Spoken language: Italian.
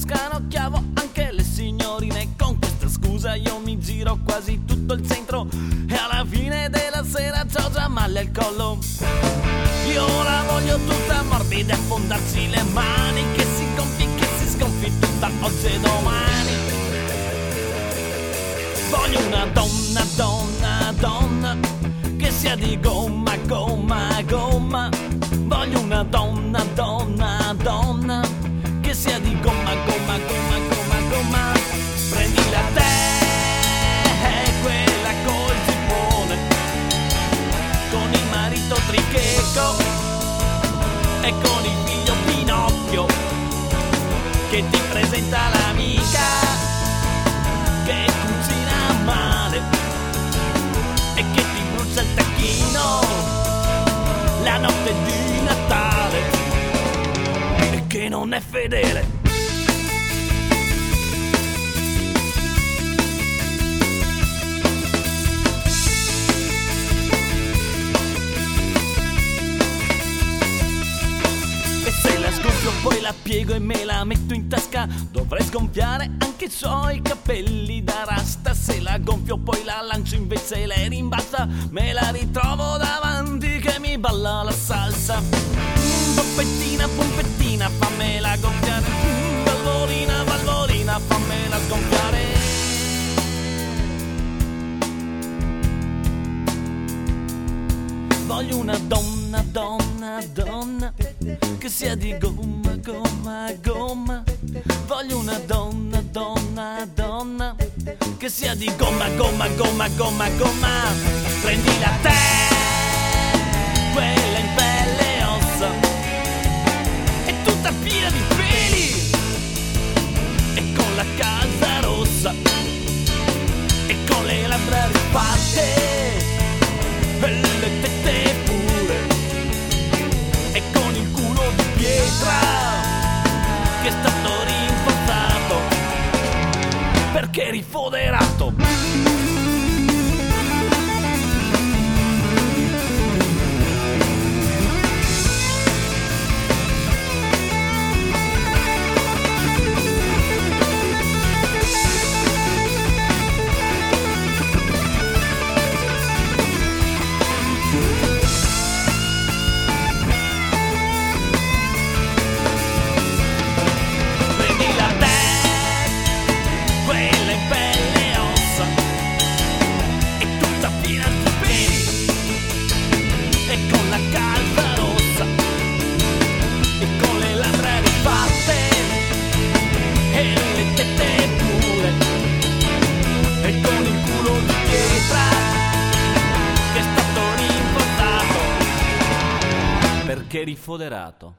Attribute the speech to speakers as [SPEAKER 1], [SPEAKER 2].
[SPEAKER 1] scanocchiavo anche le signorine. Con questa scusa io mi giro quasi tutto il centro E alla fine della sera c'ho già male al collo. Io la voglio tutta morbida e affondarsi le mani Che si gonfi, che si sgonfi tutta oggi e domani. Voglio una donna, donna, donna Che sia di gomma, gomma, gomma. Voglio una donna, donna, tricheco E con il figlio Pinocchio Che ti presenta l'amica Che cucina male E che ti brucia il tacchino La notte di Natale E che non è fedele piego e me la metto in tasca. Dovrei sgonfiare anche i suoi capelli da rasta. Se la gonfio poi la lancio invece lei rimbalza. Me la ritrovo davanti che mi balla la salsa. Mm, Pompettina, pompettina, fammela gonfiare. Mm, Valvolina, valvolina, fammela sgonfiare. Voglio una donna, donna, donna Che sia di gomma, gomma, gomma. Voglio una donna, donna, donna Che sia di gomma, gomma, gomma, gomma, gomma. Prendila te Quella che è stato rinforzato perché rifoderato rifoderato